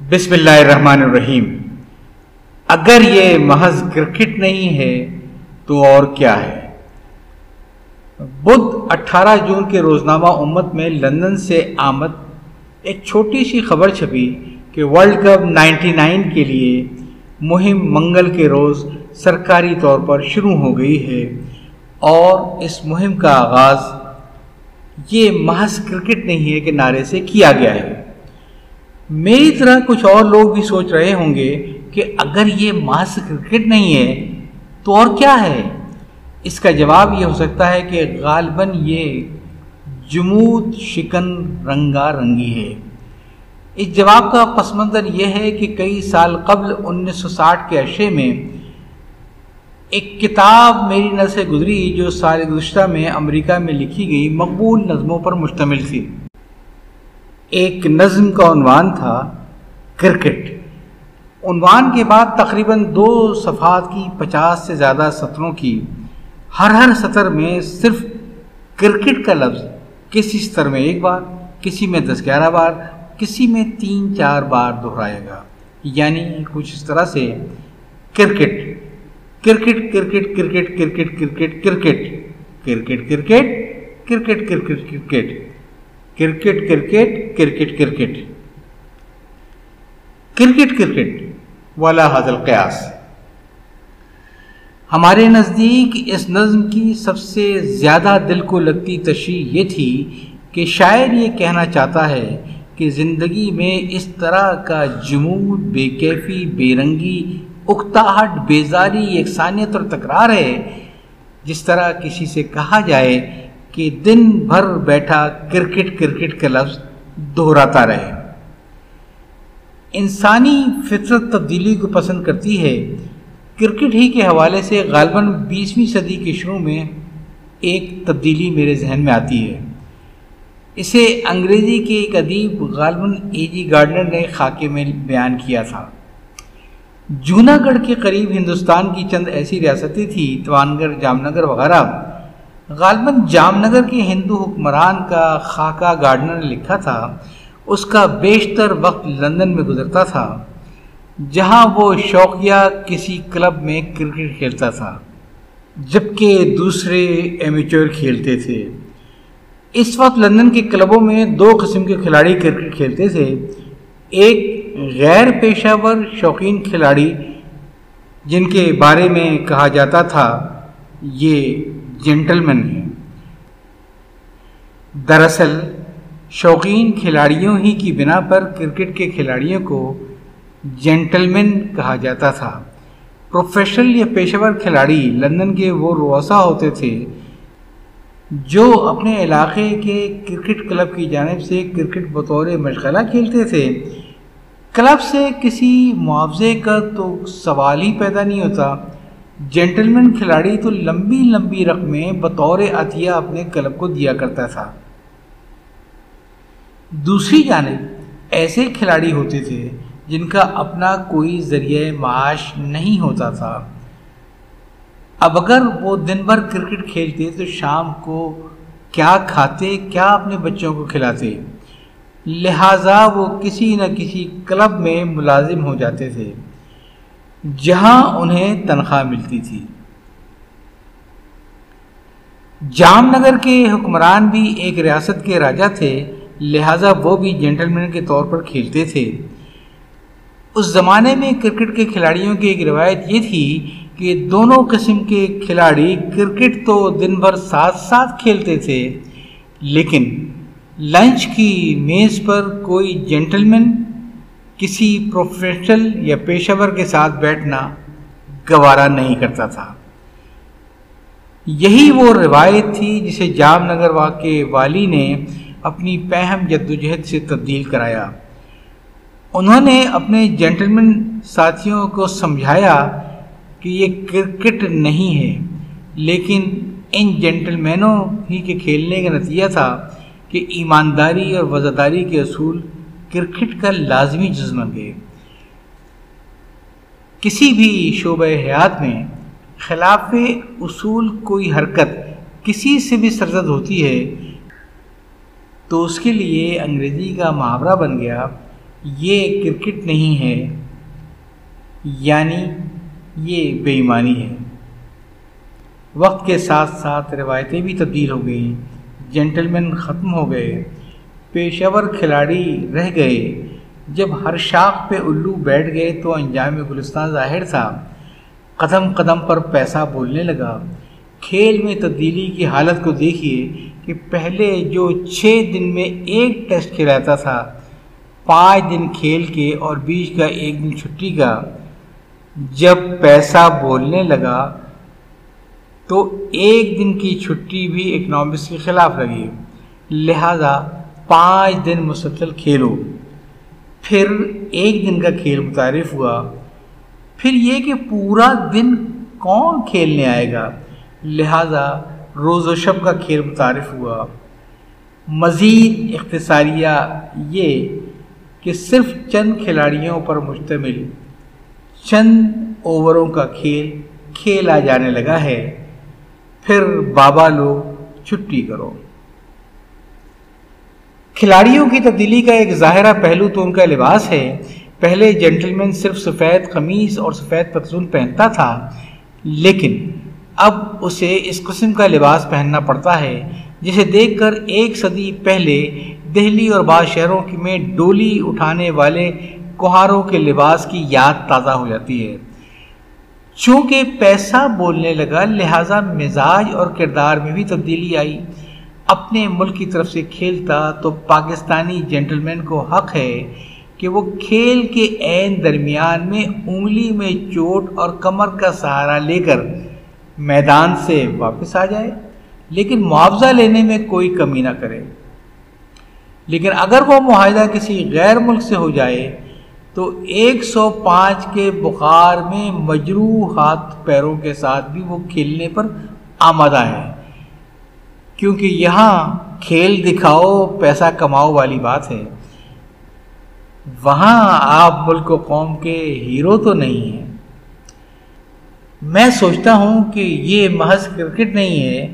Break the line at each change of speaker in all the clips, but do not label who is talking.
بسم اللہ الرحمن الرحیم۔ اگر یہ محض کرکٹ نہیں ہے تو اور کیا ہے؟ بدھ اٹھارہ جون کے روزنامہ امت میں لندن سے آمد ایک چھوٹی سی خبر چھپی کہ ورلڈ کپ نائنٹی نائن کے لیے مہم منگل کے روز سرکاری طور پر شروع ہو گئی ہے اور اس مہم کا آغاز یہ محض کرکٹ نہیں ہے کہ نعرے سے کیا گیا ہے۔ میری طرح کچھ اور لوگ بھی سوچ رہے ہوں گے کہ اگر یہ ماس کرکٹ نہیں ہے تو اور کیا ہے؟ اس کا جواب یہ ہو سکتا ہے کہ غالباً یہ جمود شکن رنگا رنگی ہے۔ اس جواب کا پس منظر یہ ہے کہ کئی سال قبل انیس سو ساٹھ کے عرصے میں ایک کتاب میری نظر سے گزری جو سال گزشتہ میں امریکہ میں لکھی گئی مقبول نظموں پر مشتمل تھی۔ ایک نظم کا عنوان تھا کرکٹ عنوان کے بعد تقریباً دو صفحات کی پچاس سے زیادہ سطروں کی ہر ہر سطر میں صرف کرکٹ کا لفظ کسی سطر میں ایک بار کسی میں دس گیارہ بار کسی میں تین چار بار دہرائے گا یعنی کچھ اس طرح سے cricket cricket cricket cricket cricket cricket cricket cricket cricket cricket cricket cricket cricket cricket cricket cricket. Cricket cricket, والا حضل قیاس۔ ہمارے نزدیک اس نظم کی سب سے زیادہ دل کو لگتی تشریح یہ تھی کہ شاعر یہ کہنا چاہتا ہے کہ زندگی میں اس طرح کا جمود، بے کیفی، بے رنگی، اکتاہٹ بیزاری یکسانیت اور تکرار ہے جس طرح کسی سے کہا جائے کہ دن بھر بیٹھا کرکٹ کرکٹ کا لفظ دہراتا رہے۔ انسانی فطرت تبدیلی کو پسند کرتی ہے۔ کرکٹ ہی کے حوالے سے غالباً بیسویں صدی کے شروع میں ایک تبدیلی میرے ذہن میں آتی ہے۔ اسے انگریزی کے ایک ادیب غالباً اے جی گارڈنر نے خاکے میں بیان کیا تھا۔ جونا گڑھ کے قریب ہندوستان کی چند ایسی ریاستیں تھیں توانگڑھ جام نگر وغیرہ۔ غالباً جام نگر کے ہندو حکمران کا خاکہ گارڈنر نے لکھا تھا، اس کا بیشتر وقت لندن میں گزرتا تھا، جہاں وہ شوقیہ کسی کلب میں کرکٹ کھیلتا تھا، جبکہ دوسرے ایمیچور کھیلتے تھے۔ اس وقت لندن کے کلبوں میں دو قسم کے کھلاڑی کرکٹ کھیلتے تھے، ایک غیر پیشہ ور شوقین کھلاڑی، جن کے بارے میں کہا جاتا تھا، یہ جینٹلمین ہیں۔ دراصل شوقین کھلاڑیوں ہی کی بنا پر کرکٹ کے کھلاڑیوں کو جینٹلمین کہا جاتا تھا۔ پروفیشنل یا پیشہ ور کھلاڑی لندن کے وہ روسا ہوتے تھے جو اپنے علاقے کے کرکٹ کلب کی جانب سے کرکٹ بطور مشغلہ کھیلتے تھے۔ کلب سے کسی معاوضے کا تو سوال ہی پیدا نہیں ہوتا۔ جینٹلمین کھلاڑی تو لمبی لمبی رقمیں بطور عطیہ اپنے کلب کو دیا کرتا تھا۔ دوسری جانب، ایسے کھلاڑی ہوتے تھے جن کا اپنا کوئی ذریعہ معاش نہیں ہوتا تھا۔ اب اگر وہ دن بھر کرکٹ کھیلتے تو شام کو کیا کھاتے، کیا اپنے بچوں کو کھلاتے؟ لہٰذا وہ کسی نہ کسی کلب میں ملازم ہو جاتے تھے۔ جہاں انہیں تنخواہ ملتی تھی۔ جام نگر کے حکمران بھی ایک ریاست کے راجہ تھے، لہٰذا وہ بھی جینٹلمین کے طور پر کھیلتے تھے۔ اس زمانے میں کرکٹ کے کھلاڑیوں کی ایک روایت یہ تھی کہ دونوں قسم کے کھلاڑی کرکٹ تو دن بھر ساتھ ساتھ کھیلتے تھے، لیکن لنچ کی میز پر کوئی جینٹلمین کسی پروفیشنل یا پیشہ ور کے ساتھ بیٹھنا گوارا نہیں کرتا تھا۔ یہی وہ روایت تھی جسے جام نگر واقع والی نے اپنی پہم جدوجہد سے تبدیل کرایا۔ انہوں نے اپنے جینٹلمین ساتھیوں کو سمجھایا کہ یہ کرکٹ نہیں ہے، لیکن ان جینٹلمینوں ہی کے کھیلنے کا نتیجہ تھا کہ ایمانداری اور وزاداری کے اصول کرکٹ کا لازمی جزم گئے کسی بھی شعبہ حیات میں خلاف اصول کوئی حرکت کسی سے بھی سرزد ہوتی ہے، تو اس کے لیے انگریزی کا محاورہ بن گیا، یہ کرکٹ نہیں ہے یعنی یہ بے ایمانی ہے۔ وقت کے ساتھ ساتھ روایتیں بھی تبدیل ہو گئیں جینٹل مین ختم ہو گئے۔ پیشہ ور کھلاڑی رہ گئے۔ جب ہر شاخ پہ الو بیٹھ گئے تو انجام گلستان ظاہر تھا۔ قدم قدم پر پیسہ بولنے لگا۔ کھیل میں تبدیلی کی حالت کو دیکھیے کہ پہلے جو چھ دن میں ایک ٹیسٹ کھیلاتا تھا، پانچ دن کھیل کے اور بیچ کا ایک دن چھٹی کا۔ جب پیسہ بولنے لگا تو ایک دن کی چھٹی بھی اکنامکس کے خلاف لگی۔ لہذا پانچ دن مسلسل کھیلو۔ پھر ایک دن کا کھیل متعارف ہوا۔ پھر یہ کہ پورا دن کون کھیلنے آئے گا؟ لہذا روز و شب کا کھیل متعارف ہوا۔ مزید اختصاریہ یہ کہ صرف چند کھلاڑیوں پر مشتمل چند اووروں کا کھیل کھیلا جانے لگا ہے۔ پھر بابا لوگ چھٹی کرو۔ کھلاڑیوں کی تبدیلی کا ایک ظاہرہ پہلو تو ان کا لباس ہے۔ پہلے جینٹلمین صرف سفید قمیص اور سفید پتلون پہنتا تھا، لیکن اب اسے اس قسم کا لباس پہننا پڑتا ہے، جسے دیکھ کر ایک صدی پہلے دہلی اور بعض شہروں میں ڈولی اٹھانے والے کوہاروں کے لباس کی یاد تازہ ہو جاتی ہے۔ چونکہ پیسہ بولنے لگا، لہٰذا مزاج اور کردار میں بھی تبدیلی آئی۔ اپنے ملک کی طرف سے کھیلتا تو پاکستانی جینٹلمین کو حق ہے کہ وہ کھیل کے عین درمیان میں انگلی میں چوٹ اور کمر کا سہارا لے کر میدان سے واپس آ جائے، لیکن معاوضہ لینے میں کوئی کمی نہ کرے۔ لیکن اگر وہ معاہدہ کسی غیر ملک سے ہو جائے تو ایک سو پانچ کے بخار میں مجروح ہاتھ پیروں کے ساتھ بھی وہ کھیلنے پر آمادہ ہے کیونکہ یہاں کھیل دکھاؤ، پیسہ کماؤ والی بات ہے۔ وہاں آپ ملک و قوم کے ہیرو تو نہیں ہیں۔ میں سوچتا ہوں کہ یہ محض کرکٹ نہیں ہے،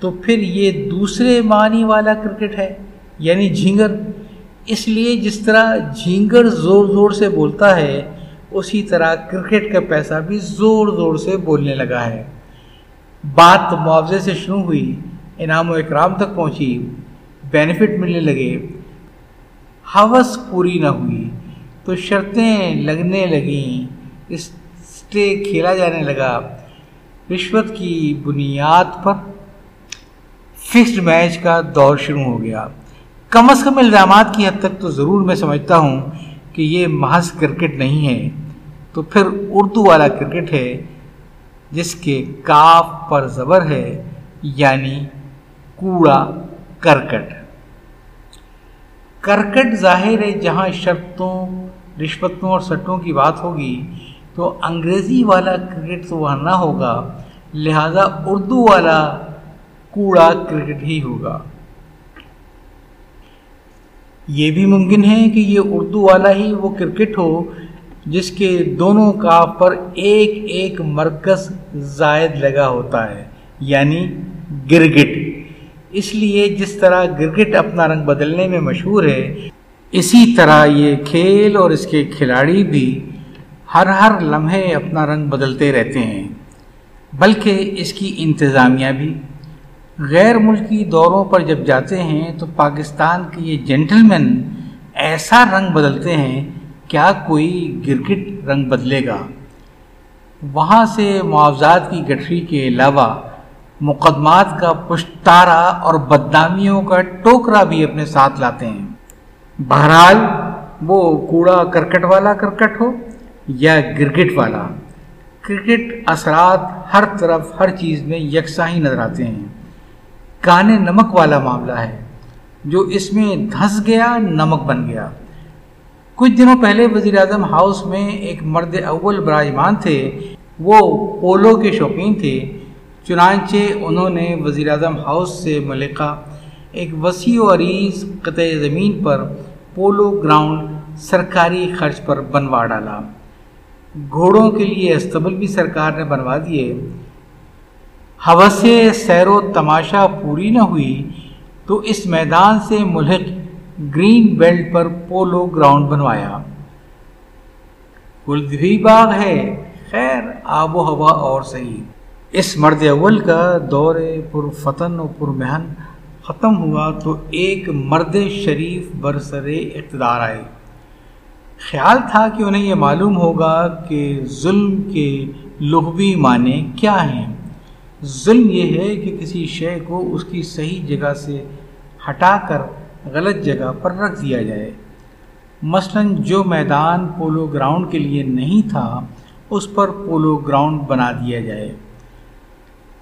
تو پھر یہ دوسرے معنی والا کرکٹ ہے یعنی جھینگر اس لیے جس طرح جھینگر زور زور سے بولتا ہے، اسی طرح کرکٹ کا پیسہ بھی زور زور سے بولنے لگا ہے۔ بات معاوضے سے شروع ہوئی۔ انعام و اکرام تک پہنچی بینیفٹ ملنے لگے۔ حوث پوری نہ ہوئی، تو شرطیں لگنے لگیں اسٹے کھیلا جانے لگا۔ رشوت کی بنیاد پر فکسڈ میچ کا دور شروع ہو گیا۔ کم از کم الزامات کی حد تک تو ضرور میں سمجھتا ہوں کہ یہ محض کرکٹ نہیں ہے، تو پھر اردو والا کرکٹ ہے، جس کے کاف پر زبر ہے یعنی کوڑا کرکٹ۔ کرکٹ ظاہر ہے جہاں شرطوں، رشوتوں اور سٹوں کی بات ہوگی، تو انگریزی والا کرکٹ تو وہاں نہ ہوگا، لہذا اردو والا کوڑا کرکٹ ہی ہوگا۔ یہ بھی ممکن ہے کہ یہ اردو والا ہی وہ کرکٹ ہو، جس کے دونوں کا پر ایک ایک مرکز زائد لگا ہوتا ہے یعنی گرگٹ۔ اس لیے جس طرح کرکٹ اپنا رنگ بدلنے میں مشہور ہے، اسی طرح یہ کھیل اور اس کے کھلاڑی بھی ہر ہر لمحے اپنا رنگ بدلتے رہتے ہیں۔ بلکہ اس کی انتظامیہ بھی۔ غیر ملکی دوروں پر جب جاتے ہیں تو پاکستان کے یہ جینٹل مین ایسا رنگ بدلتے ہیں، کیا کوئی گرکٹ رنگ بدلے گا؟ وہاں سے معاوضات کی گٹھری کے علاوہ مقدمات کا پشتارا اور بدنامیوں کا ٹوکرا بھی اپنے ساتھ لاتے ہیں۔ بہرحال وہ کوڑا کرکٹ والا کرکٹ ہو یا گرگٹ والا، کرکٹ اثرات ہر طرف ہر چیز میں یکساں ہی نظر آتے ہیں۔ کانے نمک والا معاملہ ہے، جو اس میں دھس گیا، نمک بن گیا۔ کچھ دنوں پہلے وزیر اعظم ہاؤس میں ایک مرد اول براجمان تھے، وہ پولو کے شوقین تھے۔ چنانچہ انہوں نے وزیر اعظم ہاؤس سے ملکہ ایک وسیع و عریض قطع زمین پر پولو گراؤنڈ سرکاری خرچ پر بنوا ڈالا۔ گھوڑوں کے لیے استبل بھی سرکار نے بنوا دیے۔ حوث سیر و تماشا پوری نہ ہوئی تو اس میدان سے ملک گرین بیلٹ پر پولو گراؤنڈ بنوایا۔ کلدھی باغ ہے۔ خیر، آب و ہوا اور صحیح۔ اس مرد اول کا دور پر فتن و پر مہن ختم ہوا تو ایک مرد شریف برسر اقتدار آئے۔ خیال تھا کہ انہیں یہ معلوم ہوگا کہ ظلم کے لغوی معنی کیا ہیں۔ ظلم یہ ہے کہ کسی شے کو اس کی صحیح جگہ سے ہٹا کر غلط جگہ پر رکھ دیا جائے۔ مثلا جو میدان پولو گراؤنڈ کے لیے نہیں تھا، اس پر پولو گراؤنڈ بنا دیا جائے۔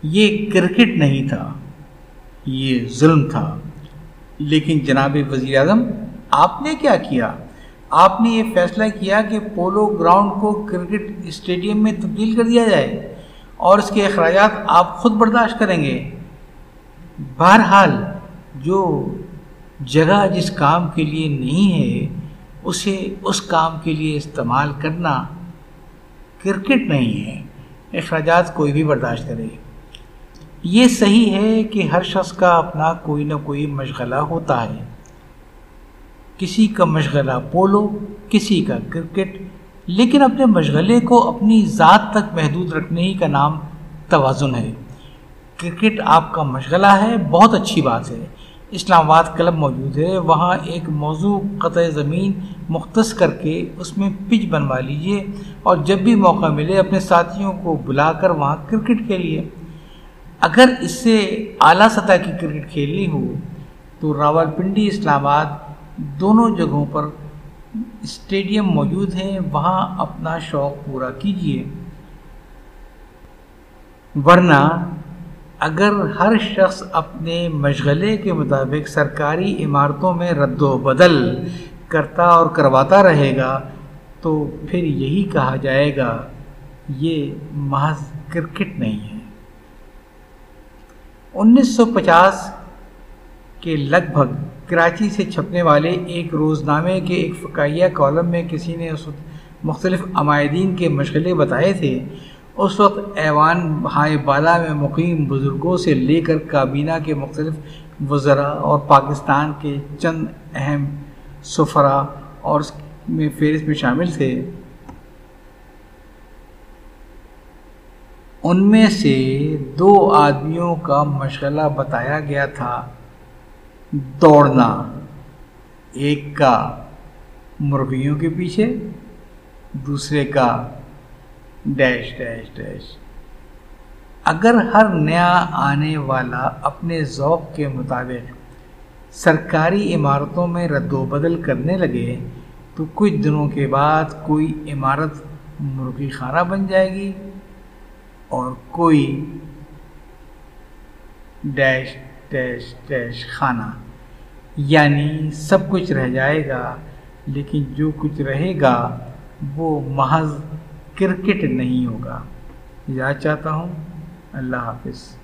یہ کرکٹ نہیں تھا، یہ ظلم تھا۔ لیکن جناب وزیر اعظم آپ نے کیا کیا؟ آپ نے یہ فیصلہ کیا کہ پولو گراؤنڈ کو کرکٹ اسٹیڈیم میں تبدیل کر دیا جائے اور اس کے اخراجات آپ خود برداشت کریں گے۔ بہرحال، جو جگہ جس کام کے لیے نہیں ہے، اسے اس کام کے لیے استعمال کرنا کرکٹ نہیں ہے۔ اخراجات کوئی بھی برداشت کرے۔ یہ صحیح ہے کہ ہر شخص کا اپنا کوئی نہ کوئی مشغلہ ہوتا ہے۔ کسی کا مشغلہ پولو، کسی کا کرکٹ، لیکن اپنے مشغلے کو اپنی ذات تک محدود رکھنے ہی کا نام توازن ہے۔ کرکٹ آپ کا مشغلہ ہے، بہت اچھی بات ہے۔ اسلام آباد کلب موجود ہے، وہاں ایک موضوع قطع زمین مختص کر کے اس میں پچ بنوا لیجیے اور جب بھی موقع ملے اپنے ساتھیوں کو بلا کر وہاں کرکٹ کھیلیے۔ اگر اس سے اعلیٰ سطح کی کرکٹ کھیلنی ہو، تو راول پنڈی اسلام آباد دونوں جگہوں پر اسٹیڈیم موجود ہیں۔ وہاں اپنا شوق پورا کیجیے ورنہ اگر ہر شخص اپنے مشغلے کے مطابق سرکاری عمارتوں میں رد و بدل کرتا اور کرواتا رہے گا، تو پھر یہی کہا جائے گا، یہ محض کرکٹ نہیں ہے۔ انیس سو پچاس کے لگ بھگ کراچی سے چھپنے والے ایک روزنامے کے ایک فقائیہ کالم میں کسی نے اس مختلف عمائدین کے مشغلے بتائے تھے، اس وقت ایوان ہائے بالا میں مقیم بزرگوں سے لے کر کابینہ کے مختلف وزراء اور پاکستان کے چند اہم سفرا اور اس میں فہرست میں شامل تھے۔ ان میں سے دو آدمیوں کا مشغلہ بتایا گیا تھا، دوڑنا۔ ایک کا مرغیوں کے پیچھے، دوسرے کا ڈیش ڈیش ڈیش۔ اگر ہر نیا آنے والا اپنے ذوق کے مطابق سرکاری عمارتوں میں رد و بدل کرنے لگے، تو کچھ دنوں کے بعد کوئی عمارت مرغی خانہ بن جائے گی۔ اور کوئی ڈیش ڈیش ڈیش خانہ۔ یعنی سب کچھ رہ جائے گا، لیکن جو کچھ رہے گا وہ محض کرکٹ نہیں ہوگا۔ یاد چاہتا ہوں اللہ حافظ۔